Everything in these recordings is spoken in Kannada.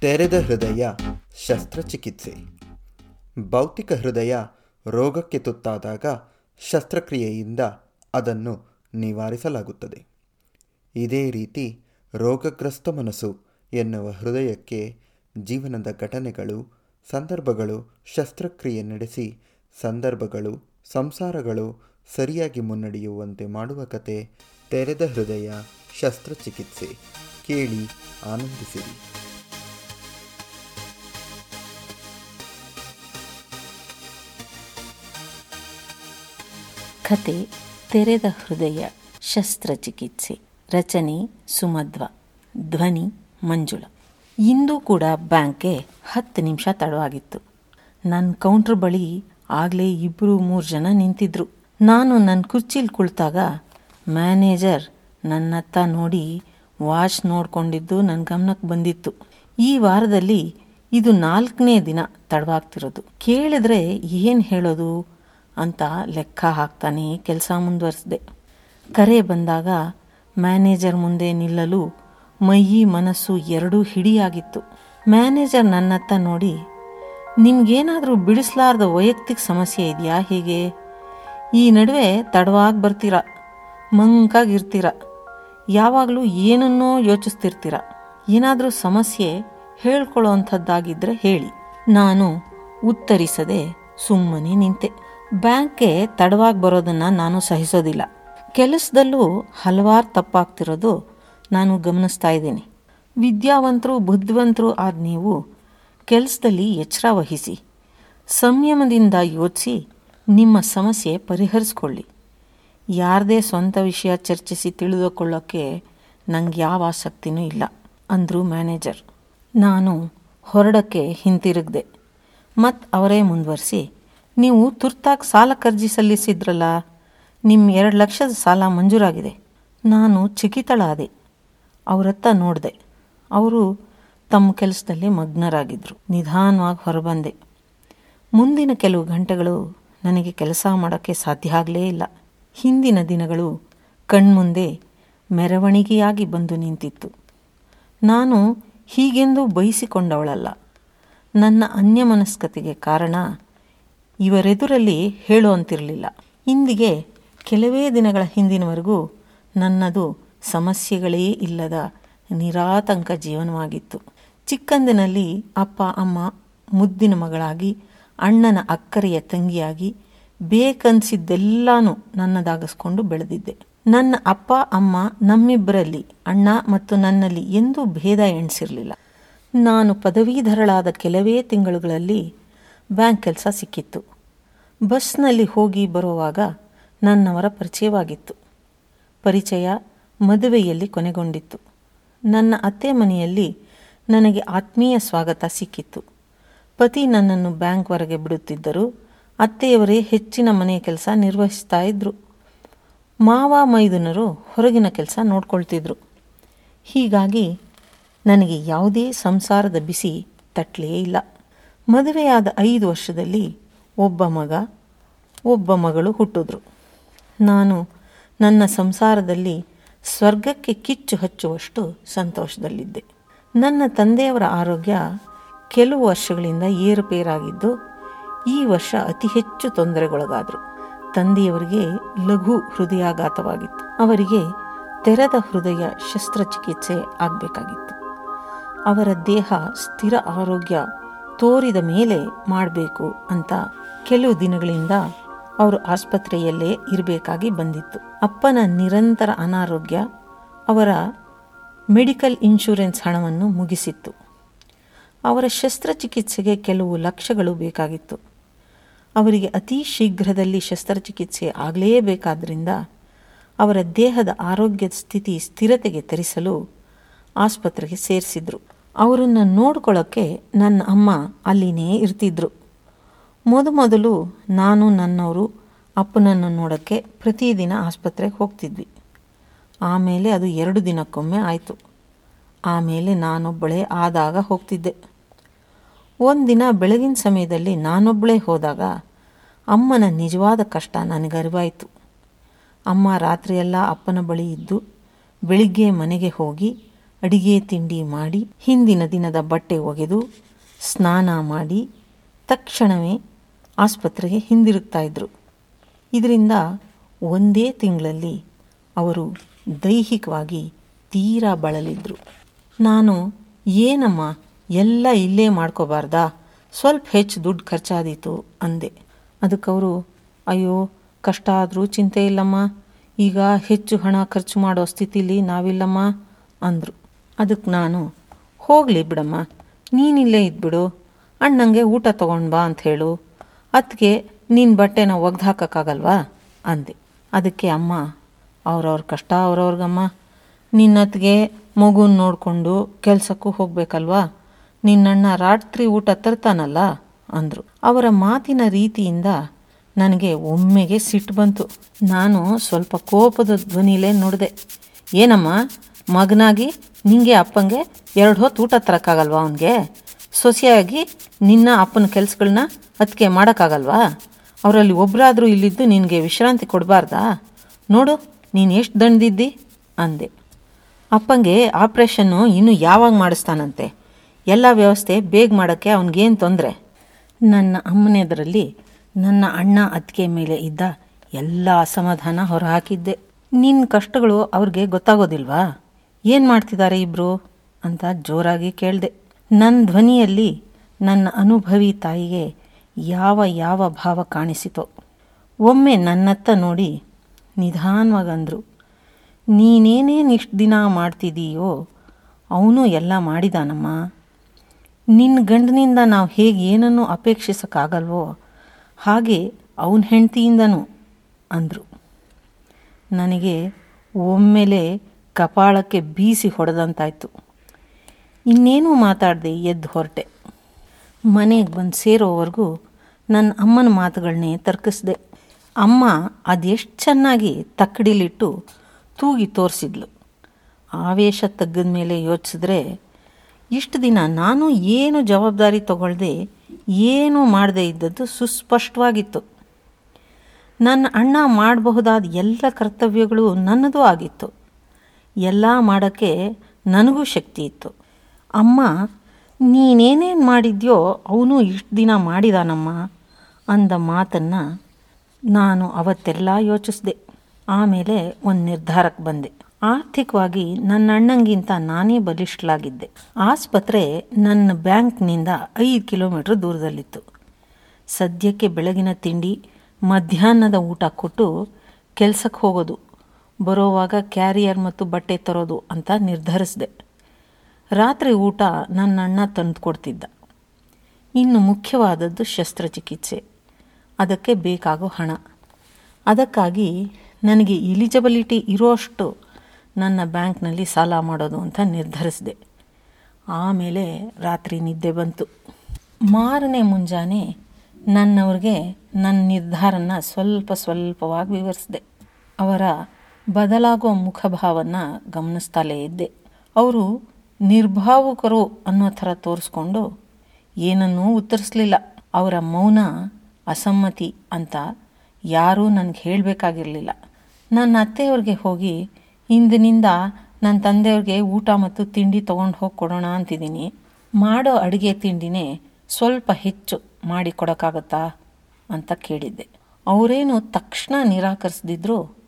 ತೆರೆದ ಹೃದಯ ಶಸ್ತ್ರಚಿಕಿತ್ಸೆ. ಭೌತಿಕ ಹೃದಯ ರೋಗಕ್ಕೆ ತುತ್ತಾದಾಗ ಶಸ್ತ್ರಕ್ರಿಯೆಯಿಂದ ಅದನ್ನು ನಿವಾರಿಸಲಾಗುತ್ತದೆ. ಇದೇ ರೀತಿ ರೋಗಗ್ರಸ್ತ ಮನಸ್ಸು ಎನ್ನುವ ಹೃದಯಕ್ಕೆ ಜೀವನದ ಘಟನೆಗಳು, ಸಂದರ್ಭಗಳು ಶಸ್ತ್ರಕ್ರಿಯೆ ನಡೆಸಿ, ಸಂದರ್ಭಗಳು, ಸಂಸಾರಗಳು ಸರಿಯಾಗಿ ಮುನ್ನಡೆಯುವಂತೆ ಮಾಡುವ ಕತೆ ತೆರೆದ ಹೃದಯ ಶಸ್ತ್ರಚಿಕಿತ್ಸೆ. ಕೇಳಿ ಆನಂದಿಸಿರಿ. ಕತೆ ತೆರೆದ ಹೃದಯ ಶಸ್ತ್ರಚಿಕಿತ್ಸೆ. ರಚನೆ ಸುಮಧ್ವ. ಧ್ವನಿ ಮಂಜುಳ. ಇಂದು ಕೂಡ ಬ್ಯಾಂಕ್ಗೆ ಹತ್ತು ನಿಮಿಷ ತಡವಾಗಿತ್ತು. ನನ್ನ ಕೌಂಟ್ರ್ ಬಳಿ ಆಗಲೇ ಇಬ್ಬರು ಮೂರು ಜನ ನಿಂತಿದ್ರು. ನಾನು ನನ್ನ ಕುರ್ಚಿಲಿ ಕುಳಿತಾಗ ಮ್ಯಾನೇಜರ್ ನನ್ನತ್ತ ನೋಡಿ ವಾಚ್ ನೋಡಿಕೊಂಡಿದ್ದು ನನ್ನ ಗಮನಕ್ಕೆ ಬಂದಿತ್ತು. ಈ ವಾರದಲ್ಲಿ ಇದು ನಾಲ್ಕನೇ ದಿನ ತಡವಾಗ್ತಿರೋದು. ಕೇಳಿದ್ರೆ ಏನು ಹೇಳೋದು? ಅಂತ ಲೆಕ್ಕ ಹಾಕ್ತಾನೆ ಕೆಲಸ ಮುಂದುವರಿಸಿದೆ. ಕರೆ ಬಂದಾಗ ಮ್ಯಾನೇಜರ್ ಮುಂದೆ ನಿಲ್ಲಲು ಮೈಯಿ ಮನಸ್ಸು ಎರಡೂ ಹಿಡಿಯಾಗಿತ್ತು. ಮ್ಯಾನೇಜರ್ ನನ್ನತ್ತ ನೋಡಿ, ನಿಮ್ಗೇನಾದರೂ ಬಿಡಿಸ್ಲಾರ್ದ ವೈಯಕ್ತಿಕ ಸಮಸ್ಯೆ ಇದೆಯಾ ಹೀಗೆ? ಈ ನಡುವೆ ತಡವಾಗಿ ಬರ್ತೀರ, ಮಂಕಾಗಿರ್ತೀರ, ಯಾವಾಗಲೂ ಏನನ್ನೋ ಯೋಚಿಸ್ತಿರ್ತೀರ. ಏನಾದರೂ ಸಮಸ್ಯೆ ಹೇಳ್ಕೊಳ್ಳೋ ಅಂಥದ್ದಾಗಿದ್ದರೆ ಹೇಳಿ. ನಾನು ಉತ್ತರಿಸದೆ ಸುಮ್ಮನೆ ನಿಂತೆ. ಬ್ಯಾಂಕ್ಗೆ ತಡವಾಗಿ ಬರೋದನ್ನು ನಾನು ಸಹಿಸೋದಿಲ್ಲ. ಕೆಲಸದಲ್ಲೂ ಹಲವಾರು ತಪ್ಪಾಗ್ತಿರೋದು ನಾನು ಗಮನಿಸ್ತಾ ಇದ್ದೀನಿ. ವಿದ್ಯಾವಂತರು, ಬುದ್ಧಿವಂತರು ಆದ ನೀವು ಕೆಲಸದಲ್ಲಿ ಎಚ್ಚರ ವಹಿಸಿ, ಸಂಯಮದಿಂದ ಯೋಚಿಸಿ ನಿಮ್ಮ ಸಮಸ್ಯೆ ಪರಿಹರಿಸ್ಕೊಳ್ಳಿ. ಯಾರದೇ ಸ್ವಂತ ವಿಷಯ ಚರ್ಚಿಸಿ ತಿಳಿದುಕೊಳ್ಳೋಕ್ಕೆ ನಂಗೆ ಯಾವ ಆಸಕ್ತಿನೂ ಇಲ್ಲ, ಅಂದರು ಮ್ಯಾನೇಜರ್. ನಾನು ಹೊರಡಕ್ಕೆ ಹಿಂತಿರುಗಿದೆ. ಮತ್ತು ಅವರೇ ಮುಂದುವರಿಸಿ ನೀವು ತುರ್ತಾಗಿ ಸಾಲ ಕರ್ಜಿ ಸಲ್ಲಿಸಿದ್ರಲ್ಲ ನಿಮ್ಮ ಎರಡು ಲಕ್ಷದ ಸಾಲ ಮಂಜೂರಾಗಿದೆ. ನಾನು ಚಿಕಿತಳಾದೆ. ಅವರತ್ತ ನೋಡಿದೆ. ಅವರು ತಮ್ಮ ಕೆಲಸದಲ್ಲಿ ಮಗ್ನರಾಗಿದ್ದರು ನಿಧಾನವಾಗಿ ಹೊರಬಂದೆ. ಮುಂದಿನ ಕೆಲವು ಗಂಟೆಗಳು ನನಗೆ ಕೆಲಸ ಮಾಡೋಕ್ಕೆ ಸಾಧ್ಯ ಆಗಲೇ ಇಲ್ಲ. ಹಿಂದಿನ ದಿನಗಳು ಕಣ್ಮುಂದೆ ಮೆರವಣಿಗೆಯಾಗಿ ಬಂದು ನಿಂತಿತ್ತು. ನಾನು ಹೀಗೆಂದು ಬಯಸಿಕೊಂಡವಳಲ್ಲ ನನ್ನ ಅನ್ಯಮನಸ್ಕತೆಗೆ ಕಾರಣ ಇವರೆದುರಲ್ಲಿ ಹೇಳುವಂತಿರಲಿಲ್ಲ. ಇಂದಿಗೆ ಕೆಲವೇ ದಿನಗಳ ಹಿಂದಿನವರೆಗೂ ನನ್ನದು ಸಮಸ್ಯೆಗಳೇ ಇಲ್ಲದ ನಿರಾತಂಕ ಜೀವನವಾಗಿತ್ತು. ಚಿಕ್ಕಂದಿನಲ್ಲಿ ಅಪ್ಪ, ಅಮ್ಮ, ಮುದ್ದಿನ ಮಗಳಾಗಿ, ಅಣ್ಣನ ಅಕ್ಕರೆಯ ತಂಗಿಯಾಗಿ ಬೇಕನ್ಸಿದ್ದೆಲ್ಲಾನು ನನ್ನದಾಗಿಸ್ಕೊಂಡು ಬೆಳೆದಿದ್ದೆ. ನನ್ನ ಅಪ್ಪ, ಅಮ್ಮ ನಮ್ಮಿಬ್ಬರಲ್ಲಿ ಅಣ್ಣ ಮತ್ತು ನನ್ನಲ್ಲಿ ಎಂದೂ ಭೇದ ಎಣಿಸಿರಲಿಲ್ಲ. ನಾನು ಪದವೀಧರಳಾದ ಕೆಲವೇ ತಿಂಗಳುಗಳಲ್ಲಿ ಬ್ಯಾಂಕ್ ಕೆಲಸ ಸಿಕ್ಕಿತ್ತು. ಬಸ್ನಲ್ಲಿ ಹೋಗಿ ಬರುವಾಗ ನನ್ನವರ ಪರಿಚಯವಾಗಿತ್ತು. ಪರಿಚಯ ಮದುವೆಯಲ್ಲಿ ಕೊನೆಗೊಂಡಿತ್ತು. ನನ್ನ ಅತ್ತೆ ಮನೆಯಲ್ಲಿ ನನಗೆ ಆತ್ಮೀಯ ಸ್ವಾಗತ ಸಿಕ್ಕಿತ್ತು. ಪತಿ ನನ್ನನ್ನು ಬ್ಯಾಂಕ್ ವರೆಗೆ ಬಿಡುತ್ತಿದ್ದರು ಅತ್ತೆಯವರೇ ಹೆಚ್ಚಿನ ಮನೆಯ ಕೆಲಸ ನಿರ್ವಹಿಸ್ತಾ ಇದ್ದರು ಮಾವ ಮೈದುನರು ಹೊರಗಿನ ಕೆಲಸ ನೋಡ್ಕೊಳ್ತಿದ್ರು. ಹೀಗಾಗಿ ನನಗೆ ಯಾವುದೇ ಸಂಸಾರದ ಬಿಸಿ ತಟ್ಟಲೇ ಇಲ್ಲ. ಮದುವೆಯಾದ ಐದು ವರ್ಷದಲ್ಲಿ ಒಬ್ಬ ಮಗ, ಒಬ್ಬ ಮಗಳು ಹುಟ್ಟಿದ್ರು. ನಾನು ನನ್ನ ಸಂಸಾರದಲ್ಲಿ ಸ್ವರ್ಗಕ್ಕೆ ಕಿಚ್ಚು ಹಚ್ಚುವಷ್ಟು ಸಂತೋಷದಲ್ಲಿದ್ದೆ. ನನ್ನ ತಂದೆಯವರ ಆರೋಗ್ಯ ಕೆಲವು ವರ್ಷಗಳಿಂದ ಏರುಪೇರಾಗಿದ್ದು, ಈ ವರ್ಷ ಅತಿ ಹೆಚ್ಚು ತೊಂದರೆಗೊಳಗಾದರು. ತಂದೆಯವರಿಗೆ ಲಘು ಹೃದಯಾಘಾತವಾಗಿತ್ತು. ಅವರಿಗೆ ತೆರೆದ ಹೃದಯ ಶಸ್ತ್ರಚಿಕಿತ್ಸೆ ಆಗಬೇಕಾಗಿತ್ತು. ಅವರ ದೇಹ ಸ್ಥಿರ ಆರೋಗ್ಯ ತೋರಿದ ಮೇಲೆ ಮಾಡಬೇಕು ಅಂತ ಕೆಲವು ದಿನಗಳಿಂದ ಅವರು ಆಸ್ಪತ್ರೆಯಲ್ಲೇ ಇರಬೇಕಾಗಿ ಬಂದಿತ್ತು. ಅಪ್ಪನ ನಿರಂತರ ಅನಾರೋಗ್ಯ ಅವರ ಮೆಡಿಕಲ್ ಇನ್ಶೂರೆನ್ಸ್ ಹಣವನ್ನು ಮುಗಿಸಿತ್ತು. ಅವರ ಶಸ್ತ್ರಚಿಕಿತ್ಸೆಗೆ ಕೆಲವು ಲಕ್ಷಗಳು ಬೇಕಾಗಿತ್ತು. ಅವರಿಗೆ ಅತಿ ಶೀಘ್ರದಲ್ಲಿ ಶಸ್ತ್ರಚಿಕಿತ್ಸೆ ಆಗಲೇಬೇಕಾದ್ರಿಂದ ಅವರ ದೇಹದ ಆರೋಗ್ಯದ ಸ್ಥಿತಿ ಸ್ಥಿರತೆಗೆ ತರಿಸಲು ಆಸ್ಪತ್ರೆಗೆ ಸೇರಿಸಿದ್ರು. ಅವರನ್ನು ನೋಡ್ಕೊಳ್ಳೋಕ್ಕೆ ನನ್ನ ಅಮ್ಮ ಅಲ್ಲಿನೇ ಇರ್ತಿದ್ರು. ಮೊದಮೊದಲು ನಾನು ನನ್ನವರು ಅಪ್ಪನನ್ನು ನೋಡೋಕ್ಕೆ ಪ್ರತಿದಿನ ಆಸ್ಪತ್ರೆಗೆ ಹೋಗ್ತಿದ್ವಿ. ಆಮೇಲೆ ಅದು ಎರಡು ದಿನಕ್ಕೊಮ್ಮೆ ಆಯಿತು. ಆಮೇಲೆ ನಾನೊಬ್ಬಳೇ ಆದಾಗ ಹೋಗ್ತಿದ್ದೆ. ಒಂದಿನ ಬೆಳಗಿನ ಸಮಯದಲ್ಲಿ ನಾನೊಬ್ಬಳೇ ಹೋದಾಗ ಅಮ್ಮನ ನಿಜವಾದ ಕಷ್ಟ ನನಗೆ ಅರಿವಾಯಿತು ಅಮ್ಮ ರಾತ್ರಿಯೆಲ್ಲ ಅಪ್ಪನ ಬಳಿ ಇದ್ದು, ಬೆಳಿಗ್ಗೆ ಮನೆಗೆ ಹೋಗಿ ಅಡಿಗೆ ತಿಂಡಿ ಮಾಡಿ ಹಿಂದಿನ ದಿನದ ಬಟ್ಟೆ ಒಗೆದು ಸ್ನಾನ ಮಾಡಿ ತಕ್ಷಣವೇ ಆಸ್ಪತ್ರೆಗೆ ಹಿಂದಿರುಗ್ತಾ ಇದ್ದರು ಇದರಿಂದ ಒಂದೇ ತಿಂಗಳಲ್ಲಿ ಅವರು ದೈಹಿಕವಾಗಿ ತೀರಾ ಬಳಲಿದ್ರು. ನಾನು, ಏನಮ್ಮ, ಎಲ್ಲ ಇಲ್ಲೇ ಮಾಡ್ಕೋಬಾರ್ದಾ? ಸ್ವಲ್ಪ ಹೆಚ್ಚು ದುಡ್ಡು ಖರ್ಚಾದೀತು, ಅಂದೆ. ಅದಕ್ಕವರು ಅಯ್ಯೋ, ಕಷ್ಟ ಆದರೂ ಚಿಂತೆ ಇಲ್ಲಮ್ಮ. ಈಗ ಹೆಚ್ಚು ಹಣ ಖರ್ಚು ಮಾಡೋ ಸ್ಥಿತಿಲಿ ನಾವಿಲ್ಲಮ್ಮ, ಅಂದರು. ಅದಕ್ಕೆ ನಾನು, ಹೋಗಲಿ ಬಿಡಮ್ಮ ನೀನಿಲ್ಲೇ ಇದ್ಬಿಡು, ಅಣ್ಣಂಗೆ ಊಟ ತೊಗೊಂಡು ಬಾ ಅಂತ ಹೇಳು ಅದಕ್ಕೆ ನಿನ್ನ ಬಟ್ಟೆನ ಒಗ್ದು ಹಾಕೋಕ್ಕಾಗಲ್ವಾ? ಅಂದೆ. ಅದಕ್ಕೆ, ಅಮ್ಮ, ಅವ್ರವ್ರ ಕಷ್ಟ ಅವ್ರವ್ರಿಗಮ್ಮ. ನಿನ್ನತ್ತಿಗೆ ಮಗುನ ನೋಡಿಕೊಂಡು ಕೆಲಸಕ್ಕೂ ಹೋಗಬೇಕಲ್ವಾ? ನಿನ್ನಣ್ಣ ರಾತ್ರಿ ಊಟ ತರ್ತಾನಲ್ಲ? ಅಂದರು. ಅವರ ಮಾತಿನ ರೀತಿಯಿಂದ ನನಗೆ ಒಮ್ಮೆಗೆ ಸಿಟ್ಟು ಬಂತು. ನಾನು ಸ್ವಲ್ಪ ಕೋಪದ ಧ್ವನಿಲೇ ನೋಡಿದೆ. ಏನಮ್ಮ, ಮಗನಾಗಿ ನಿಂಗೆ ಅಪ್ಪಂಗೆ ಎರಡು ಹೊತ್ತು ಊಟ ತರೋಕ್ಕಾಗಲ್ವಾ ಅವನಿಗೆ? ಸೊಸೆಯಾಗಿ ನಿನ್ನ ಅಪ್ಪನ ಕೆಲಸಗಳನ್ನ ಅದಕ್ಕೆ ಮಾಡೋಕ್ಕಾಗಲ್ವಾ? ಅವರಲ್ಲಿ ಒಬ್ಬರಾದರೂ ಇಲ್ಲಿದ್ದು ನಿನಗೆ ವಿಶ್ರಾಂತಿ ಕೊಡಬಾರ್ದಾ? ನೋಡು, ನೀನು ಎಷ್ಟು ದಣ್ದಿದ್ದಿ ಅಂದೆ. ಅಪ್ಪಂಗೆ ಆಪ್ರೇಷನ್ನು ಇನ್ನೂ ಯಾವಾಗ ಮಾಡಿಸ್ತಾನಂತೆ? ಎಲ್ಲ ವ್ಯವಸ್ಥೆ ಬೇಗ ಮಾಡೋಕ್ಕೆ ಅವನಿಗೇನು ತೊಂದರೆ? ನನ್ನ ಅಮ್ಮನೆದರಲ್ಲಿ ನನ್ನ ಅಣ್ಣ ಅತ್ತಿಗೆ ಮೇಲೆ ಇದ್ದ ಎಲ್ಲ ಅಸಮಾಧಾನ ಹೊರಹಾಕಿದ್ದೆ. ನಿನ್ನ ಕಷ್ಟಗಳು ಅವ್ರಿಗೆ ಗೊತ್ತಾಗೋದಿಲ್ವಾ? ಏನು ಮಾಡ್ತಿದ್ದಾರೆ ಇಬ್ಬರು ಅಂತ ಜೋರಾಗಿ ಕೇಳಿದೆ. ನನ್ನ ಧ್ವನಿಯಲ್ಲಿ ನನ್ನ ಅನುಭವಿ ತಾಯಿಗೆ ಯಾವ ಯಾವ ಭಾವ ಕಾಣಿಸಿತೋ. ಒಮ್ಮೆ ನನ್ನತ್ತ ನೋಡಿ ನಿಧಾನವಾಗಂದರು. ನೀನೇನೇನು ಇಷ್ಟು ದಿನ ಮಾಡ್ತಿದ್ದೀಯೋ ಅವನು ಎಲ್ಲ ಮಾಡಿದಾನಮ್ಮ. ನಿನ್ನ ಗಂಡನಿಂದ ನಾವು ಹೇಗೆ ಏನನ್ನು ಅಪೇಕ್ಷಿಸೋಕ್ಕಾಗಲ್ವೋ, ಹಾಗೆ ಅವನ ಹೆಂಡತಿಯಿಂದನು ಅಂದರು. ನನಗೆ ಒಮ್ಮೆಲೆ ಕಪಾಳಕ್ಕೆ ಬೀಸಿ ಹೊಡೆದಂತಾಯ್ತು. ಇನ್ನೇನೂ ಮಾತಾಡದೆ ಎದ್ದು ಹೊರಟೆ. ಮನೆಗೆ ಬಂದು ಸೇರೋವರೆಗೂ ನನ್ನ ಅಮ್ಮನ ಮಾತುಗಳನ್ನೇ ತರ್ಕಿಸ್ದೆ. ಅಮ್ಮ ಅದೆಷ್ಟು ಚೆನ್ನಾಗಿ ತಕ್ಕಡಿಲಿಟ್ಟು ತೂಗಿ ತೋರಿಸಿದ್ಲು. ಆವೇಶ ತಗ್ಗದ ಮೇಲೆ ಯೋಚಿಸಿದ್ರೆ, ಇಷ್ಟು ದಿನ ನಾನು ಏನು ಜವಾಬ್ದಾರಿ ತಗೊಳ್ದೆ, ಏನೂ ಮಾಡದೇ ಇದ್ದದ್ದು ಸುಸ್ಪಷ್ಟವಾಗಿತ್ತು. ನನ್ನ ಅಣ್ಣ ಮಾಡಬಹುದಾದ ಎಲ್ಲ ಕರ್ತವ್ಯಗಳು ನನ್ನದೂ ಆಗಿತ್ತು. ಎಲ್ಲ ಮಾಡೋಕ್ಕೆ ನನಗೂ ಶಕ್ತಿ ಇತ್ತು. ಅಮ್ಮ, ನೀನೇನೇನು ಮಾಡಿದ್ಯೋ ಅವನು ಇಷ್ಟು ದಿನ ಮಾಡಿದಾನಮ್ಮ ಅಂದ ಮಾತನ್ನು ನಾನು ಅವತ್ತೆಲ್ಲ ಯೋಚಿಸಿದೆ. ಆಮೇಲೆ ಒಂದು ನಿರ್ಧಾರಕ್ಕೆ ಬಂದೆ. ಆರ್ಥಿಕವಾಗಿ ನನ್ನ ಅಣ್ಣಂಗಿಂತ ನಾನೇ ಬಲಿಷ್ಠಲಾಗಿದ್ದೆ ಆಸ್ಪತ್ರೆ ನನ್ನ ಬ್ಯಾಂಕ್ನಿಂದ ಐದು ಕಿಲೋಮೀಟ್ರ್ ದೂರದಲ್ಲಿತ್ತು. ಸದ್ಯಕ್ಕೆ ಬೆಳಗಿನ ತಿಂಡಿ, ಮಧ್ಯಾಹ್ನದ ಊಟ ಕೊಟ್ಟು ಕೆಲಸಕ್ಕೆ ಹೋಗೋದು. ಬರೋವಾಗ ಕ್ಯಾರಿಯರ್ ಮತ್ತು ಬಟ್ಟೆ ತರೋದು ಅಂತ ನಿರ್ಧರಿಸಿದೆ. ರಾತ್ರಿ ಊಟ ನನ್ನ ಅಣ್ಣ ತಂದು ಕೊಡ್ತಿದ್ದ ಇನ್ನು ಮುಖ್ಯವಾದದ್ದು ಶಸ್ತ್ರಚಿಕಿತ್ಸೆ. ಅದಕ್ಕೆ ಬೇಕಾಗೋ ಹಣ. ಅದಕ್ಕಾಗಿ ನನಗೆ ಇಲಿಜಿಬಿಲಿಟಿ ಇರೋಷ್ಟು ನನ್ನ ಬ್ಯಾಂಕ್ನಲ್ಲಿ ಸಾಲ ಮಾಡೋದು ಅಂತ ನಿರ್ಧರಿಸಿದೆ. ಆಮೇಲೆ ರಾತ್ರಿ ನಿದ್ದೆ ಬಂತು. ಮಾರನೇ ಮುಂಜಾನೆ ನನ್ನವ್ರಿಗೆ ನನ್ನ ನಿರ್ಧಾರನ ಸ್ವಲ್ಪ ಸ್ವಲ್ಪವಾಗಿ ವಿವರಿಸಿದೆ. ಅವರ ಬದಲಾಗೋ ಮುಖಭಾವನ ಗಮನಿಸ್ತಲೇ ಇದ್ದೆ. ಅವರು ನಿರ್ಭಾವುಕರು ಅನ್ನೋ ಥರ ತೋರಿಸ್ಕೊಂಡು ಏನನ್ನೂ ಉತ್ತರಿಸಲಿಲ್ಲ. ಅವರ ಮೌನ ಅಸಮ್ಮತಿ ಅಂತ ಯಾರೂ ನನಗೆ ಹೇಳಬೇಕಾಗಿರಲಿಲ್ಲ. ನನ್ನ ಅತ್ತೆಯವ್ರಿಗೆ ಹೋಗಿ, ಇಂದಿನಿಂದ ನನ್ನ ತಂದೆಯವ್ರಿಗೆ ಊಟ ಮತ್ತು ತಿಂಡಿ ತೊಗೊಂಡು ಹೋಗಿ ಕೊಡೋಣ ಅಂತಿದ್ದೀನಿ. ಮಾಡೋ ಅಡುಗೆ ತಿಂಡಿನೇ ಸ್ವಲ್ಪ ಹೆಚ್ಚು ಮಾಡಿ ಕೊಡೋಕ್ಕಾಗತ್ತಾ ಅಂತ ಕೇಳಿದ್ದೆ. ಅವರೇನು ತಕ್ಷಣ ನಿರಾಕರಿಸ್ದಿದ್ರು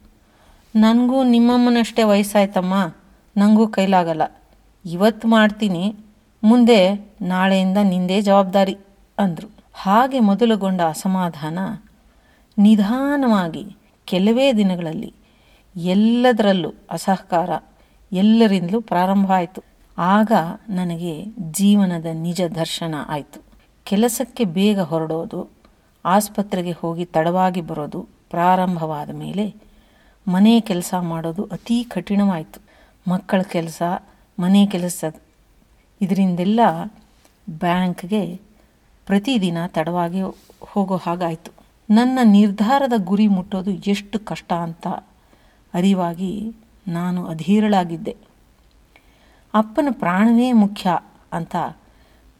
ನನಗೂ ನಿಮ್ಮಮ್ಮನಷ್ಟೇ ವಯಸ್ಸಾಯ್ತಮ್ಮ. ನನಗೂ ಕೈಲಾಗಲ್ಲ. ಇವತ್ತು ಮಾಡ್ತೀನಿ. ಮುಂದೆ ನಾಳೆಯಿಂದ ನಿಂದೇ ಜವಾಬ್ದಾರಿ, ಅಂದರು. ಹಾಗೆ ಮೊದಲುಗೊಂಡ ಅಸಮಾಧಾನ ನಿಧಾನವಾಗಿ ಕೆಲವೇ ದಿನಗಳಲ್ಲಿ ಎಲ್ಲದರಲ್ಲೂ ಅಸಹಕಾರ ಎಲ್ಲರಿಂದಲೂ ಪ್ರಾರಂಭ ಆಯಿತು. ಆಗ ನನಗೆ ಜೀವನದ ನಿಜ ದರ್ಶನ ಆಯಿತು. ಕೆಲಸಕ್ಕೆ ಬೇಗ ಹೊರಡೋದು, ಆಸ್ಪತ್ರೆಗೆ ಹೋಗಿ ತಡವಾಗಿ ಬರೋದು ಪ್ರಾರಂಭವಾದ ಮೇಲೆ ಮನೆ ಕೆಲಸ ಮಾಡೋದು ಅತೀ ಕಠಿಣವಾಯಿತು. ಮಕ್ಕಳ ಕೆಲಸ, ಮನೆ ಕೆಲಸ ಇದರಿಂದೆಲ್ಲ ಬ್ಯಾಂಕ್ಗೆ ಪ್ರತಿದಿನ ತಡವಾಗಿ ಹೋಗೋ ಹಾಗಾಯಿತು. ನನ್ನ ನಿರ್ಧಾರದ ಗುರಿ ಮುಟ್ಟೋದು ಎಷ್ಟು ಕಷ್ಟ ಅಂತ ಅರಿವಾಗಿ ನಾನು ಅಧೀರಳಾಗಿದ್ದೆ. ಅಪ್ಪನ ಪ್ರಾಣವೇ ಮುಖ್ಯ ಅಂತ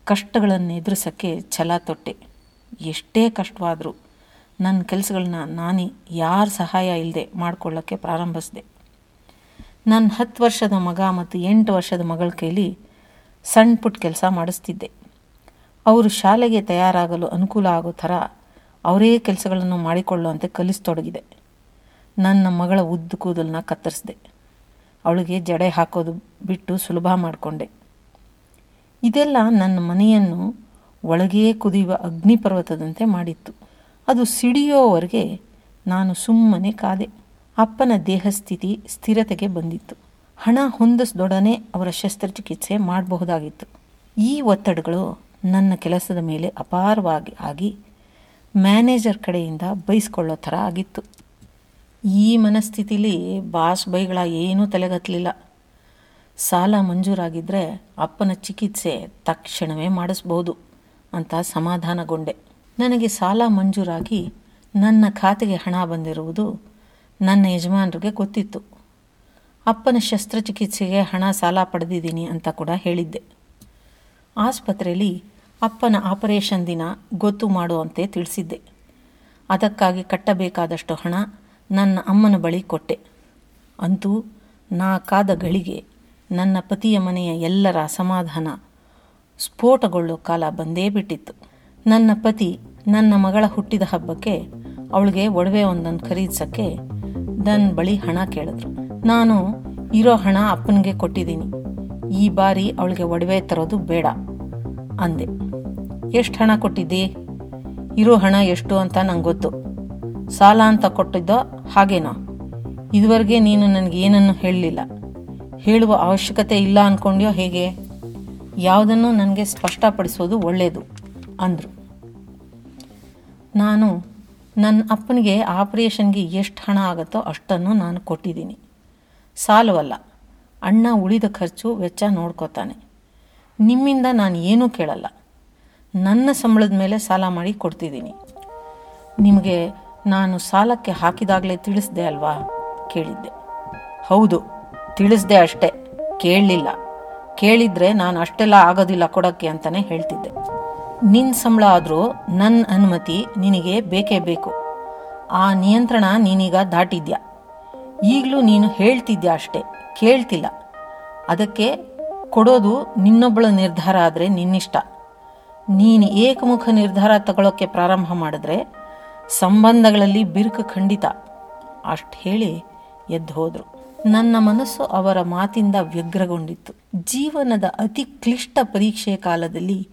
ಕಷ್ಟಗಳನ್ನು ಎದುರಿಸೋಕ್ಕೆ ಛಲ ತೊಟ್ಟೆ. ಎಷ್ಟೇ ಕಷ್ಟವಾದರೂ ನನ್ನ ಕೆಲಸಗಳನ್ನ ನಾನೇ ಯಾರ ಸಹಾಯ ಇಲ್ಲದೆ ಮಾಡ್ಕೊಳ್ಳೋಕ್ಕೆ ಪ್ರಾರಂಭಿಸಿದೆ. ನನ್ನ ಹತ್ತು ವರ್ಷದ ಮಗ ಮತ್ತು ಎಂಟು ವರ್ಷದ ಮಗಳ ಕೈಲಿ ಸಣ್ಣ ಪುಟ್ಟ ಕೆಲಸ ಮಾಡಿಸ್ತಿದ್ದೆ. ಅವರು ಶಾಲೆಗೆ ತಯಾರಾಗಲು ಅನುಕೂಲ ಆಗೋ ಥರ ಅವರೇ ಕೆಲಸಗಳನ್ನು ಮಾಡಿಕೊಳ್ಳುವಂತೆ ಕಲಿಸ್ತೊಡಗಿದೆ. ನನ್ನ ಮಗಳ ಉದ್ದ ಕೂದಲನ್ನ ಕತ್ತರಿಸಿದೆ. ಅವಳಿಗೆ ಜಡೆ ಹಾಕೋದು ಬಿಟ್ಟು ಸುಲಭ ಮಾಡಿಕೊಂಡೆ. ಇದೆಲ್ಲ ನನ್ನ ಮನೆಯನ್ನು ಒಳಗೇ ಕುದಿಯುವ ಅಗ್ನಿಪರ್ವತದಂತೆ ಮಾಡಿತ್ತು. ಅದು ಸಿಡಿಯೋವರೆಗೆ ನಾನು ಸುಮ್ಮನೆ ಕಾದೆ. ಅಪ್ಪನ ದೇಹಸ್ಥಿತಿ ಸ್ಥಿರತೆಗೆ ಬಂದಿತ್ತು. ಹಣ ಹೊಂದಿಸ್ದೊಡನೆ ಅವರ ಶಸ್ತ್ರಚಿಕಿತ್ಸೆ ಮಾಡಬಹುದಾಗಿತ್ತು. ಈ ಒತ್ತಡಗಳು ನನ್ನ ಕೆಲಸದ ಮೇಲೆ ಅಪಾರವಾಗಿ ಆಗಿ ಮ್ಯಾನೇಜರ್ ಕಡೆಯಿಂದ ಬೈಸ್ಕೊಳ್ಳೋ ಥರ ಆಗಿತ್ತು. ಈ ಮನಸ್ಥಿತಿಲಿ ಬಾಸ್ ಬೈಗಳ ಏನೂ ತಲೆಗತ್ತಲಿಲ್ಲ. ಸಾಲ ಮಂಜೂರಾಗಿದ್ದರೆ ಅಪ್ಪನ ಚಿಕಿತ್ಸೆ ತಕ್ಷಣವೇ ಮಾಡಿಸ್ಬೋದು ಅಂತ ಸಮಾಧಾನಗೊಂಡೆ. ನನಗೆ ಸಾಲ ಮಂಜೂರಾಗಿ ನನ್ನ ಖಾತೆಗೆ ಹಣ ಬಂದಿರುವುದು ನನ್ನ ಯಜಮಾನರಿಗೆ ಗೊತ್ತಿತ್ತು. ಅಪ್ಪನ ಶಸ್ತ್ರಚಿಕಿತ್ಸೆಗೆ ಹಣ ಸಾಲ ಪಡೆದಿದ್ದೀನಿ ಅಂತ ಕೂಡ ಹೇಳಿದ್ದೆ. ಆಸ್ಪತ್ರೆಯಲ್ಲಿ ಅಪ್ಪನ ಆಪರೇಷನ್ ದಿನ ಗೊತ್ತು ಮಾಡುವಂತೆ ತಿಳಿಸಿದ್ದೆ. ಅದಕ್ಕಾಗಿ ಕಟ್ಟಬೇಕಾದಷ್ಟು ಹಣ ನನ್ನ ಅಮ್ಮನ ಬಳಿ ಕೊಟ್ಟೆ. ಅಂತೂ ನಾ ಕಾದ ಗಳಿಗೆ ನನ್ನ ಪತಿಯ ಮನೆಯ ಎಲ್ಲರ ಅಸಮಾಧಾನ ಸ್ಫೋಟಗೊಳ್ಳೋ ಕಾಲ ಬಂದೇ ಬಿಟ್ಟಿತ್ತು. ನನ್ನ ಪತಿ ನನ್ನ ಮಗಳ ಹುಟ್ಟಿದ ಹಬ್ಬಕ್ಕೆ ಅವಳಿಗೆ ಒಡವೆ ಒಂದನ್ನು ಖರೀದಿಸೋಕ್ಕೆ ನನ್ನ ಬಳಿ ಹಣ ಕೇಳಿದ್ರು. ನಾನು, ಇರೋ ಹಣ ಅಪ್ಪನಿಗೆ ಕೊಟ್ಟಿದ್ದೀನಿ. ಈ ಬಾರಿ ಅವಳಿಗೆ ಒಡವೆ ತರೋದು ಬೇಡ, ಅಂದೆ. ಎಷ್ಟು ಹಣ ಕೊಟ್ಟಿದ್ದಿ? ಇರೋ ಹಣ ಎಷ್ಟು ಅಂತ ನಂಗೆ ಗೊತ್ತು. ಸಾಲ ಅಂತ ಕೊಟ್ಟಿದ್ದೋ ಹಾಗೇನೋ. ಇದುವರೆಗೆ ನೀನು ನನಗೆ ಏನನ್ನು ಹೇಳಲಿಲ್ಲ. ಹೇಳುವ ಅವಶ್ಯಕತೆ ಇಲ್ಲ ಅಂದ್ಕೊಂಡ್ಯೋ ಹೇಗೆ? ಯಾವುದನ್ನು ನನಗೆ ಸ್ಪಷ್ಟಪಡಿಸೋದು ಒಳ್ಳೆಯದು ಅಂದರು. ನಾನು ನನ್ನ ಅಪ್ಪನಿಗೆ ಆಪರೇಷನ್ಗೆ ಎಷ್ಟು ಹಣ ಆಗುತ್ತೋ ಅಷ್ಟನ್ನು ನಾನು ಕೊಟ್ಟಿದ್ದೀನಿ. ಸಾಲವಲ್ಲ. ಅಣ್ಣ ಉಳಿದ ಖರ್ಚು ವೆಚ್ಚ ನೋಡ್ಕೋತಾನೆ. ನಿಮ್ಮಿಂದ ನಾನು ಏನೂ ಕೇಳಲ್ಲ. ನನ್ನ ಸಂಬಳದ ಮೇಲೆ ಸಾಲ ಮಾಡಿ ಕೊಡ್ತಿದ್ದೀನಿ. ನಿಮಗೆ ನಾನು ಸಾಲಕ್ಕೆ ಹಾಕಿದಾಗಲೇ ತಿಳಿಸ್ದೆ ಅಲ್ವಾ? ಕೇಳಿದ್ದೆ. ಹೌದು, ತಿಳಿಸ್ದೆ ಅಷ್ಟೇ. ಕೇಳಲಿಲ್ಲ. ಕೇಳಿದ್ರೆ ನಾನು ಅಷ್ಟೆಲ್ಲ ಆಗೋದಿಲ್ಲ ಕೊಡೋಕ್ಕೆ ಅಂತಲೇ ಹೇಳ್ತಿದ್ದೆ. ನಿನ್ನ ಸಂಬಳ ಆದರೂ ನನ್ನ ಅನುಮತಿ ನಿನಗೆ ಬೇಕೇ ಬೇಕು. ಆ ನಿಯಂತ್ರಣ ನೀನೀಗ ದಾಟಿದ್ಯಾ. ಈಗಲೂ ನೀನು ಹೇಳ್ತಿದ್ಯಾ ಅಷ್ಟೇ, ಕೇಳ್ತಿಲ್ಲ. ಅದಕ್ಕೆ ಕೊಡೋದು ನಿನ್ನೊಬ್ಬಳ ನಿರ್ಧಾರ ಆದರೆ ನಿನ್ನಿಷ್ಟ. ನೀನು ಏಕಮುಖ ನಿರ್ಧಾರ ತಗೊಳ್ಳೋಕ್ಕೆ ಪ್ರಾರಂಭ ಮಾಡಿದ್ರೆ ಸಂಬಂಧಗಳಲ್ಲಿ ಬಿರುಕು ಖಂಡಿತ. ಅಷ್ಟು ಹೇಳಿ ಎದ್ದು ಹೋದರು. ನನ್ನ ಮನಸ್ಸು ಅವರ ಮಾತಿಂದ ವ್ಯಗ್ರಗೊಂಡಿತ್ತು. ಜೀವನದ ಅತಿ ಕ್ಲಿಷ್ಟ ಪರೀಕ್ಷೆಯ ಕಾಲದಲ್ಲಿ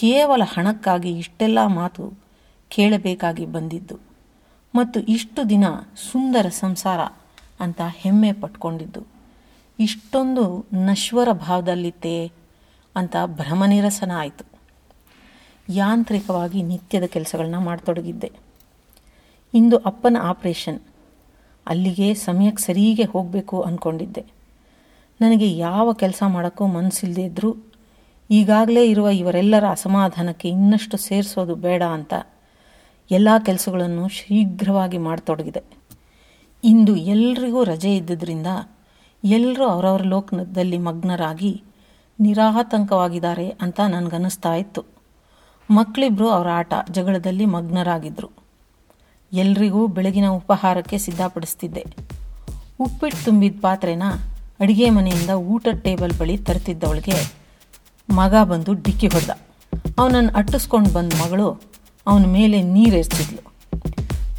ಕೇವಲ ಹಣಕ್ಕಾಗಿ ಇಷ್ಟೆಲ್ಲ ಮಾತು ಕೇಳಬೇಕಾಗಿ ಬಂದಿದ್ದು. ಮತ್ತು ಇಷ್ಟು ದಿನ ಸುಂದರ ಸಂಸಾರ ಅಂತ ಹೆಮ್ಮೆ ಪಟ್ಕೊಂಡಿದ್ದು. ಇಷ್ಟೊಂದು ನಶ್ವರ ಭಾವದಲ್ಲಿತ್ತೇ ಅಂತ ಭ್ರಮನಿರಸನ ಆಯಿತು ಯಾಂತ್ರಿಕವಾಗಿ ನಿತ್ಯದ ಕೆಲಸಗಳನ್ನ ಮಾಡತೊಡಗಿದ್ದೆ. ಇಂದು ಅಪ್ಪನ ಆಪರೇಷನ್. ಅಲ್ಲಿಗೆ ಸಮಯಕ್ಕೆ ಸರಿಗೆ ಹೋಗಬೇಕು ಅಂದ್ಕೊಂಡಿದ್ದೆ ನನಗೆ ಯಾವ ಕೆಲಸ ಮಾಡೋಕ್ಕೂ ಮನಸ್ಸಿಲ್ಲದೇ ಇದ್ದರೂ ಈಗಾಗಲೇ ಇರುವ ಇವರೆಲ್ಲರ ಅಸಮಾಧಾನಕ್ಕೆ ಇನ್ನಷ್ಟು ಸೇರಿಸೋದು ಬೇಡ ಅಂತ ಎಲ್ಲ ಕೆಲಸಗಳನ್ನು ಶೀಘ್ರವಾಗಿ ಮಾಡತೊಡಗಿದೆ. ಇಂದು ಎಲ್ರಿಗೂ ರಜೆ ಇದ್ದುದರಿಂದ ಎಲ್ಲರೂ ಅವರವರ ಲೋಕದಲ್ಲಿ ಮಗ್ನರಾಗಿ ನಿರಾತಂಕವಾಗಿದ್ದಾರೆ ಅಂತ ನನಗನ್ನಿಸ್ತಾ ಇತ್ತು. ಮಕ್ಕಳಿಬ್ಬರು ಅವರ ಆಟ ಜಗಳದಲ್ಲಿ ಮಗ್ನರಾಗಿದ್ದರು ಎಲ್ರಿಗೂ ಬೆಳಗಿನ ಉಪಹಾರಕ್ಕೆ ಸಿದ್ಧಪಡಿಸ್ತಿದ್ದೆ. ಉಪ್ಪಿಟ್ಟು ತುಂಬಿದ ಪಾತ್ರೆನ ಅಡುಗೆ ಮನೆಯಿಂದ ಊಟದ ಟೇಬಲ್ ಬಳಿ ತರ್ತಿದ್ದವಳಿಗೆ ಮಗ ಬಂದು ಡಿಕ್ಕಿ ಹೊಡೆದ. ಅವನನ್ನು ಅಟ್ಟಿಸ್ಕೊಂಡು ಬಂದ ಮಗಳು ಅವನ ಮೇಲೆ ನೀರೆರ್ಚಿದ್ಲು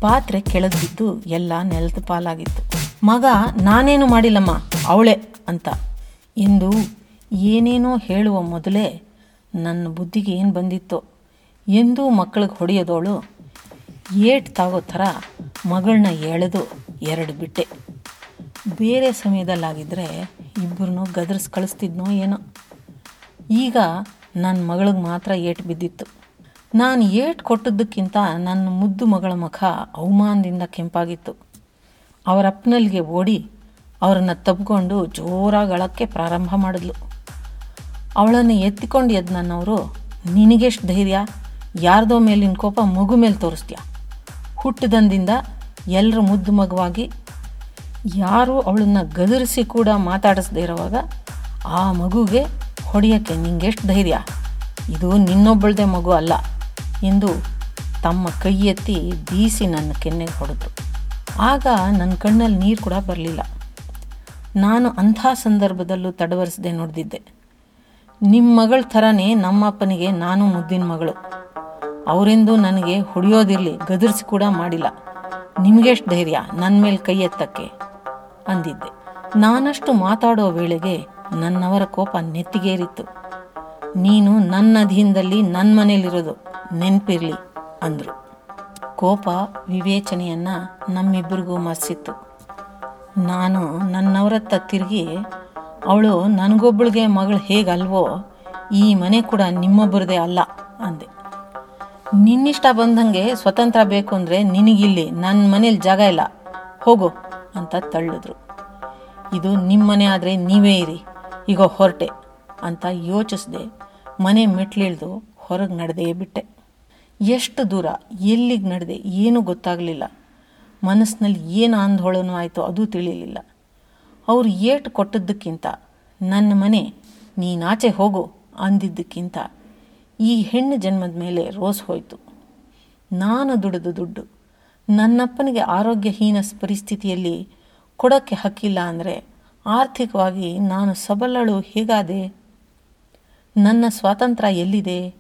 ಪಾತ್ರೆ ಕೆಳಗೆ ಬಿದ್ದು ಎಲ್ಲ ನೆಲದ ಪಾಲಾಗಿತ್ತು. ಮಗ, ನಾನೇನು ಮಾಡಿಲ್ಲಮ್ಮ, ಅವಳೆ ಅಂತ ಎಂದು ಏನೇನೋ ಹೇಳುವ ಮೊದಲೇ ನನ್ನ ಬುದ್ಧಿಗೆ ಏನು ಬಂದಿತ್ತೋ ಎಂದೂ ಮಕ್ಕಳಿಗೆ ಹೊಡೆಯೋದವಳು ಏಟ್ ತಾಗೋ ಥರ ಮಗಳನ್ನ ಎಳೆದು ಎರಡು ಬಿಟ್ಟೆ. ಬೇರೆ ಸಮಯದಲ್ಲಾಗಿದ್ದರೆ ಇಬ್ಬರನ್ನೂ ಗದರ್ಸ್ ಕಳಿಸ್ತಿದ್ನೋ ಏನೋ. ಈಗ ನನ್ನ ಮಗಳಿಗೆ ಮಾತ್ರ ಏಟು ಬಿದ್ದಿತ್ತು. ನಾನು ಏಟು ಕೊಟ್ಟದ್ದಕ್ಕಿಂತ ನನ್ನ ಮುದ್ದು ಮಗಳ ಮುಖ ಅವಮಾನದಿಂದ ಕೆಂಪಾಗಿತ್ತು. ಅವರಪ್ಪನಲ್ಲಿಗೆ ಓಡಿ ಅವರನ್ನು ತಬ್ಕೊಂಡು ಜೋರಾಗಿ ಅಳಕ್ಕೆ ಪ್ರಾರಂಭ ಮಾಡಿದ್ಲು. ಅವಳನ್ನು ಎತ್ತಿಕೊಂಡು ಎದ್ದು ನನ್ನವರು, ನಿನಗೆಷ್ಟು ಧೈರ್ಯ? ಯಾರ್ದೋ ಮೇಲಿನ ಕೋಪ ಮಗು ಮೇಲೆ ತೋರಿಸ್ತೀಯ? ಹುಟ್ಟಿದಂದಿಂದ ಎಲ್ಲರ ಮುದ್ದು ಮಗುವಾಗಿ ಯಾರೂ ಅವಳನ್ನು ಗದರಿಸಿ ಕೂಡ ಮಾತಾಡಿಸ್ದೇ ಇರುವಾಗ ಆ ಮಗುಗೆ ಹೊಡೆಯೋಕ್ಕೆ ನಿಂಗೆಷ್ಟು ಧೈರ್ಯ? ಇದು ನಿನ್ನೊಬ್ಬಳದೇ ಮಗು ಅಲ್ಲ ಎಂದು ತಮ್ಮ ಕೈ ಎತ್ತಿ ಬೀಸಿ ನನ್ನ ಕೆನ್ನೆಗೆ ಹೊಡೆದು. ಆಗ ನನ್ನ ಕಣ್ಣಲ್ಲಿ ನೀರು ಕೂಡ ಬರಲಿಲ್ಲ. ನಾನು ಅಂಥ ಸಂದರ್ಭದಲ್ಲೂ ತಡವರಿಸದೆ ನೋಡಿದ್ದೆ ನಿಮ್ಮ ಮಗಳ ಥರನೇ ನಮ್ಮಪ್ಪನಿಗೆ ನಾನು ಮುದ್ದಿನ ಮಗಳು. ಅವರೆಂದು ನನಗೆ ಹೊಡೆಯೋದಿರಲಿ, ಗದರಿಸಿ ಕೂಡ ಮಾಡಿಲ್ಲ. ನಿಮಗೆಷ್ಟು ಧೈರ್ಯ ನನ್ನ ಮೇಲೆ ಕೈ ಎತ್ತಕ್ಕೆ ಅಂದಿದ್ದೆ. ನಾನಷ್ಟು ಮಾತಾಡೋ ವೇಳೆಗೆ ನನ್ನವರ ಕೋಪ ನೆತ್ತಿಗೇರಿತ್ತು. ನೀನು ನನ್ನ ಅಧೀನದಲ್ಲಿ ನನ್ನ ಮನೇಲಿರೋದು ನೆನಪಿರಲಿ ಅಂದರು. ಕೋಪ ವಿವೇಚನೆಯನ್ನು ನಮ್ಮಿಬ್ಬರಿಗೂ ಮರೆಸಿತ್ತು. ನಾನು ನನ್ನವರತ್ತ ತಿರುಗಿ, ಅವಳು ನನಗೊಬ್ಬಳಿಗೆ ಮಗಳು ಹೇಗಲ್ವೋ, ಈ ಮನೆ ಕೂಡ ನಿಮ್ಮೊಬ್ಬರದೇ ಅಲ್ಲ ಅಂದೆ. ನಿನ್ನಿಷ್ಟ ಬಂದಂಗೆ ಸ್ವತಂತ್ರ ಬೇಕು ಅಂದರೆ ನಿನಗಿಲ್ಲಿ ನನ್ನ ಮನೇಲಿ ಜಾಗ ಇಲ್ಲ, ಹೋಗು ಅಂತ ತಳ್ಳಿದ್ರು. ಇದು ನಿಮ್ಮ ಮನೆ ಆದರೆ ನೀವೇ ಇರಿ ಈಗ ಹೊರಟೆ ಅಂತ ಯೋಚಿಸ್ದೆ ಮನೆ ಮೆಟ್ಲಿಳ್ದು ಹೊರಗೆ ನಡೆದೇ ಬಿಟ್ಟೆ. ಎಷ್ಟು ದೂರ, ಎಲ್ಲಿಗೆ ನಡೆದೆ ಏನೂ ಗೊತ್ತಾಗಲಿಲ್ಲ. ಮನಸ್ಸಿನಲ್ಲಿ ಏನು ಆಂದೋಳನೂ ಆಯಿತು ಅದು ತಿಳಿಯಲಿಲ್ಲ ಅವರು ಏಟು ಕೊಟ್ಟದ್ದಕ್ಕಿಂತ, ನನ್ನ ಮನೆ, ನೀನಾಚೆ ಹೋಗು ಅಂದಿದ್ದಕ್ಕಿಂತ ಈ ಹೆಣ್ಣು ಜನ್ಮದ ಮೇಲೆ ರೋಸ್ ಹೋಯಿತು. ನಾನು ದುಡಿದು ದುಡ್ಡು ನನ್ನಪ್ಪನಿಗೆ ಆರೋಗ್ಯಹೀನ ಪರಿಸ್ಥಿತಿಯಲ್ಲಿ ಕೊಡೋಕ್ಕೆ ಹಕ್ಕಿಲ್ಲ ಅಂದರೆ ಆರ್ಥಿಕವಾಗಿ ನಾನು ಸಬಲಳು ಹೇಗಾದೆ? ನನ್ನ ಸ್ವಾತಂತ್ರ್ಯ ಎಲ್ಲಿದೆ?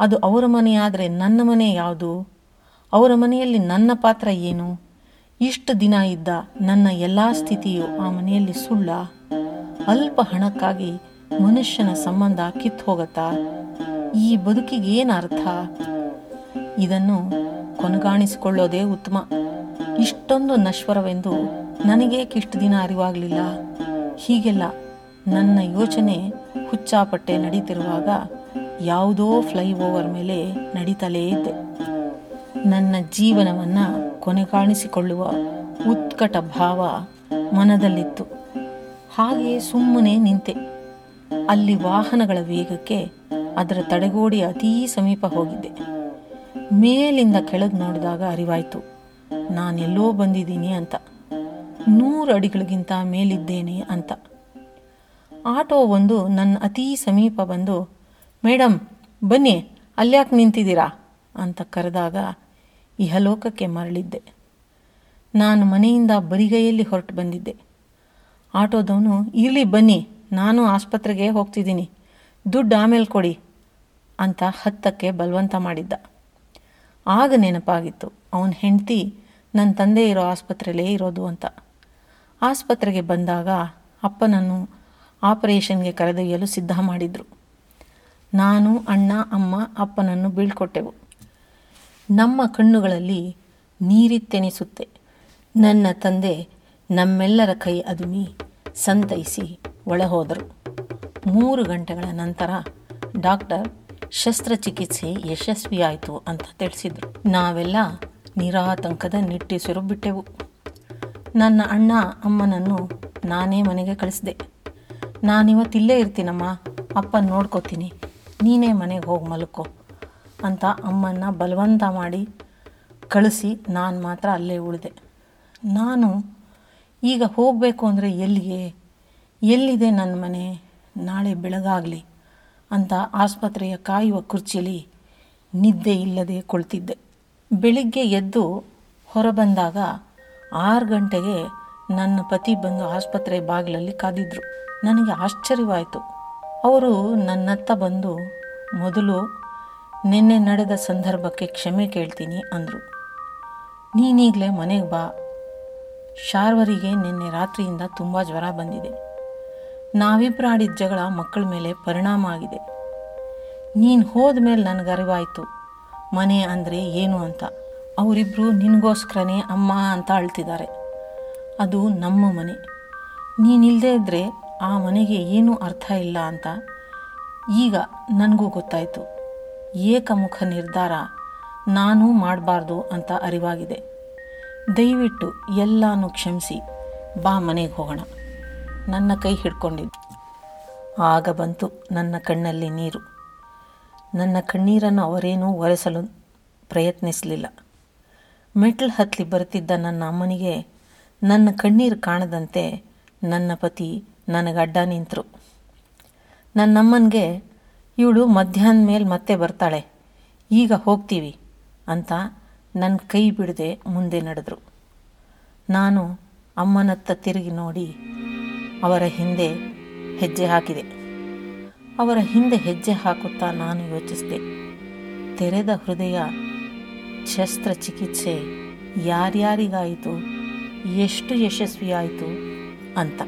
ಅದು ಅವರ ಮನೆಯಾದರೆ ನನ್ನ ಮನೆ ಯಾವುದು? ಅವರ ಮನೆಯಲ್ಲಿ ನನ್ನ ಪಾತ್ರ ಏನು? ಇಷ್ಟು ದಿನ ಇದ್ದ ನನ್ನ ಎಲ್ಲ ಸ್ಥಿತಿಯು ಆ ಮನೆಯಲ್ಲಿ ಸುಳ್ಳ. ಅಲ್ಪ ಹಣಕ್ಕಾಗಿ ಮನುಷ್ಯನ ಸಂಬಂಧ ಕಿತ್ತು ಹೋಗತ್ತಾ? ಈ ಬದುಕಿಗೆ ಏನು ಅರ್ಥ? ಇದನ್ನು ಕೊನಗಾಣಿಸಿಕೊಳ್ಳೋದೇ ಉತ್ತಮ. ಇಷ್ಟೊಂದು ನಶ್ವರವೆಂದು ನನಗೇಕಿಷ್ಟು ದಿನ ಅರಿವಾಗಲಿಲ್ಲ. ಹೀಗೆಲ್ಲ ನನ್ನ ಯೋಚನೆ ಹುಚ್ಚಾಪಟ್ಟೆ ನಡೀತಿರುವಾಗ ಯಾವುದೋ ಫ್ಲೈ ಓವರ್ ಮೇಲೆ ನಡೀತಲೇ ಇದ್ದೆ. ನನ್ನ ಜೀವನವನ್ನು ಕೊನೆಗಾಣಿಸಿಕೊಳ್ಳುವ ಉತ್ಕಟ ಭಾವ ಮನದಲ್ಲಿತ್ತು. ಹಾಗೆ ಸುಮ್ಮನೆ ನಿಂತೆ. ಅಲ್ಲಿ ವಾಹನಗಳ ವೇಗಕ್ಕೆ ಅದರ ತಡೆಗೋಡಿ ಅತೀ ಸಮೀಪ ಹೋಗಿದ್ದೆ. ಮೇಲಿಂದ ಕೆಳಗೆ ನೋಡಿದಾಗ ಅರಿವಾಯಿತು, ನಾನೆಲ್ಲೋ ಬಂದಿದ್ದೀನಿ ಅಂತ. ನೂರು ಅಡಿಗಳಿಗಿಂತ ಮೇಲಿದ್ದೇನೆ ಅಂತ. ಆಟೋ ಒಂದು ನನ್ನ ಅತೀ ಸಮೀಪ ಬಂದು ಮೇಡಮ್ ಬನ್ನಿ, ಅಲ್ಯಾಕೆ ನಿಂತಿದ್ದೀರಾ? ಅಂತ ಕರೆದಾಗ ಇಹಲೋಕಕ್ಕೆ ಮರಳಿದ್ದೆ. ನಾನು ಮನೆಯಿಂದ ಬರಿಗೈಯಲ್ಲಿ ಹೊರಟು ಬಂದಿದ್ದೆ. ಆಟೋದವನು, ಇರಲಿ, ಬನ್ನಿ, ನಾನು ಆಸ್ಪತ್ರೆಗೆ ಹೋಗ್ತಿದ್ದೀನಿ. ದುಡ್ಡು ಆಮೇಲೆ ಕೊಡಿ ಅಂತ ಹತ್ತಕ್ಕೆ ಬಲವಂತ ಮಾಡಿದ್ದ. ಆಗ ನೆನಪಾಗಿತ್ತು, ಅವನ ಹೆಂಡತಿ ನನ್ನ ತಂದೆ ಇರೋ ಆಸ್ಪತ್ರೆಯಲ್ಲೇ ಇರೋದು ಅಂತ. ಆಸ್ಪತ್ರೆಗೆ ಬಂದಾಗ ಅಪ್ಪನನ್ನು ಆಪರೇಷನ್ಗೆ ಕರೆದೊಯ್ಯಲು ಸಿದ್ಧ ಮಾಡಿದರು. ನಾನು, ಅಣ್ಣ, ಅಮ್ಮ ಅಪ್ಪನನ್ನು ಬೀಳ್ಕೊಟ್ಟೆವು. ನಮ್ಮ ಕಣ್ಣುಗಳಲ್ಲಿ ನೀರಿತ್ತೆನಿಸುತ್ತೆ. ನನ್ನ ತಂದೆ ನಮ್ಮೆಲ್ಲರ ಕೈ ಅದುಮಿ ಸಂತೈಸಿ ಒಳಹೋದರು. ಮೂರು ಗಂಟೆಗಳ ನಂತರ ಡಾಕ್ಟರ್ ಶಸ್ತ್ರಚಿಕಿತ್ಸೆ ಯಶಸ್ವಿಯಾಯಿತು ಅಂತ ತಿಳಿಸಿದರು. ನಾವೆಲ್ಲ ನಿರಾತಂಕದ ನಿಟ್ಟುಸಿರು ಬಿಟ್ಟೆವು. ನನ್ನ ಅಣ್ಣ ಅಮ್ಮನನ್ನು ನಾನೇ ಮನೆಗೆ ಕಳಿಸಿದೆ. ನಾನಿವತ್ತಿಲ್ಲೇ ಇರ್ತೀನಮ್ಮ ಅಪ್ಪ ನೋಡ್ಕೋತೀನಿ, ನೀನೇ ಮನೆಗೆ ಹೋಗಿ ಮಲ್ಕೋ ಅಂತ ಅಮ್ಮನ್ನ ಬಲವಂತ ಮಾಡಿ ಕಳಿಸಿ ನಾನು ಮಾತ್ರ ಅಲ್ಲೇ ಉಳಿದೆ. ನಾನು ಈಗ ಹೋಗಬೇಕು ಅಂದರೆ ಎಲ್ಲಿಗೆ? ಎಲ್ಲಿದೆ ನನ್ನ ಮನೆ? ನಾಳೆ ಬೆಳಗಾಗಲಿ ಅಂತ ಆಸ್ಪತ್ರೆಯ ಕಾಯುವ ಕುರ್ಚಿಲಿ ನಿದ್ದೆ ಇಲ್ಲದೆ ಕುಳಿತಿದ್ದೆ. ಬೆಳಿಗ್ಗೆ ಎದ್ದು ಹೊರಬಂದಾಗ ಆರು ಗಂಟೆಗೆ ನನ್ನ ಪತಿ ಬಂದು ಆಸ್ಪತ್ರೆ ಬಾಗಿಲಲ್ಲಿ ಕಾದಿದ್ರು. ನನಗೆ ಆಶ್ಚರ್ಯವಾಯಿತು. ಅವರು ನನ್ನತ್ತ ಬಂದು, ಮೊದಲು ನಿನ್ನೆ ನಡೆದ ಸಂದರ್ಭಕ್ಕೆ ಕ್ಷಮೆ ಕೇಳ್ತೀನಿ ಅಂದರು. ನೀನೀಗಲೇ ಮನೆಗೆ ಬಾ. ಶಾರ್ವರಿಗೆ ನಿನ್ನೆ ರಾತ್ರಿಯಿಂದ ತುಂಬ ಜ್ವರ ಬಂದಿದೆ. ನಾವಿಬ್ಬರು ಆಡಿದ ಜಗಳ ಮಕ್ಕಳ ಮೇಲೆ ಪರಿಣಾಮ ಆಗಿದೆ. ನೀನು ಹೋದ ಮೇಲೆ ನನಗೆ ಅರಿವಾಯಿತು ಮನೆ ಅಂದರೆ ಏನು ಅಂತ. ಅವರಿಬ್ಬರು ನಿನಗೋಸ್ಕರನೇ ಅಮ್ಮ ಅಂತ ಅಳ್ತಿದ್ದಾರೆ. ಅದು ನಮ್ಮ ಮನೆ. ನೀನಿಲ್ಲದೆ ಇದ್ದರೆ ಆ ಮನೆಗೆ ಏನೂ ಅರ್ಥ ಇಲ್ಲ ಅಂತ ಈಗ ನನಗೂ ಗೊತ್ತಾಯಿತು. ಏಕಮುಖ ನಿರ್ಧಾರ ನಾನು ಮಾಡಬಾರ್ದು ಅಂತ ಅರಿವಾಗಿದೆ. ದಯವಿಟ್ಟು ಎಲ್ಲನೂ ಕ್ಷಮಿಸಿ, ಬಾ ಮನೆಗೆ ಹೋಗೋಣ. ನನ್ನ ಕೈ ಹಿಡ್ಕೊಂಡಿದ್ದು. ಆಗ ಬಂತು ನನ್ನ ಕಣ್ಣಲ್ಲಿ ನೀರು. ನನ್ನ ಕಣ್ಣೀರನ್ನು ಅವರೇನೂ ಒರೆಸಲು ಪ್ರಯತ್ನಿಸಲಿಲ್ಲ. ಮೆಟ್ಲು ಹತ್ಲಿ ಬರುತ್ತಿದ್ದ ನನ್ನ ಅಮ್ಮನಿಗೆ ನನ್ನ ಕಣ್ಣೀರು ಕಾಣದಂತೆ ನನ್ನ ಪತಿ ನನಗೆ ಅಡ್ಡ ನಿಂತರು. ನನ್ನಮ್ಮನಿಗೆ, ಇವಳು ಮಧ್ಯಾಹ್ನ ಮೇಲೆ ಮತ್ತೆ ಬರ್ತಾಳೆ, ಈಗ ಹೋಗ್ತೀವಿ ಅಂತ ನನ್ನ ಕೈ ಬಿಡದೆ ಮುಂದೆ ನಡೆದರು. ನಾನು ಅಮ್ಮನತ್ತ ತಿರುಗಿ ನೋಡಿ ಅವರ ಹಿಂದೆ ಹೆಜ್ಜೆ ಹಾಕಿದೆ. ಅವರ ಹಿಂದೆ ಹೆಜ್ಜೆ ಹಾಕುತ್ತಾ ನಾನು ಯೋಚಿಸಿದೆ. ತೆರೆದ ಹೃದಯ ಶಸ್ತ್ರಚಿಕಿತ್ಸೆ ಯಾರ್ಯಾರಿಗಾಯಿತು? ಎಷ್ಟು ಯಶಸ್ವಿಯಾಯಿತು ಅಂತ.